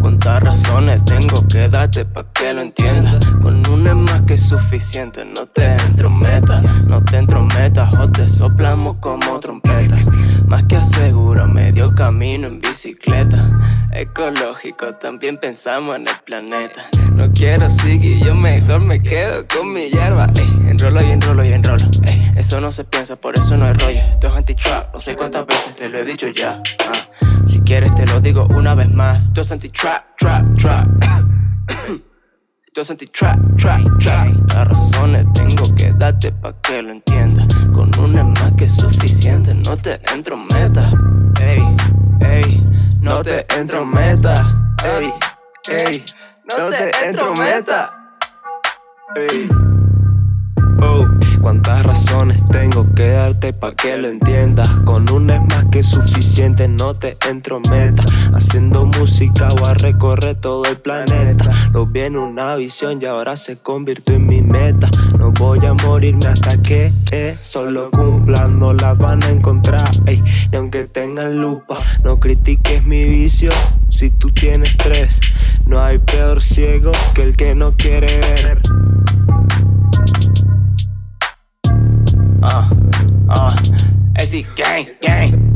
Cuántas razones tengo que darte pa' que lo entiendas. Con una es más que suficiente, no te entrometas, no te entrometas o te soplamos como trompeta. Más que aseguro, medio camino en bicicleta. Ecológico, también pensamos en el planeta. No quiero seguir, yo mejor me quedo con mi hierba. Ey, enrolo y enrolo y enrolo. Ey, eso no se piensa, por eso no hay rollo. Esto es anti-trap, no sé cuántas veces te lo he dicho ya. Ah, si quieres te lo digo una vez más. Esto es anti-trap, trap, trap. Esto es anti-trap, trap, trap. Las razones tengo que darte pa' que lo entiendas. Con una es más que suficiente, no te entrometas. Ey, ey, no te entrometas. Ey, ey, no te entrometas. Ey. Oh, cuántas razones pa' que lo entiendas. Con una es más que suficiente, no te entrometas. Haciendo música voy a recorrer todo el planeta. Lo vi en una visión y ahora se convirtió en mi meta. No voy a morirme hasta que eh, solo cumplan, no la van a encontrar. Ey, y aunque tengan lupa, no critiques mi vicio. Si tú tienes tres, no hay peor ciego que el que no quiere ver. Ah, ah, ese gang, gang.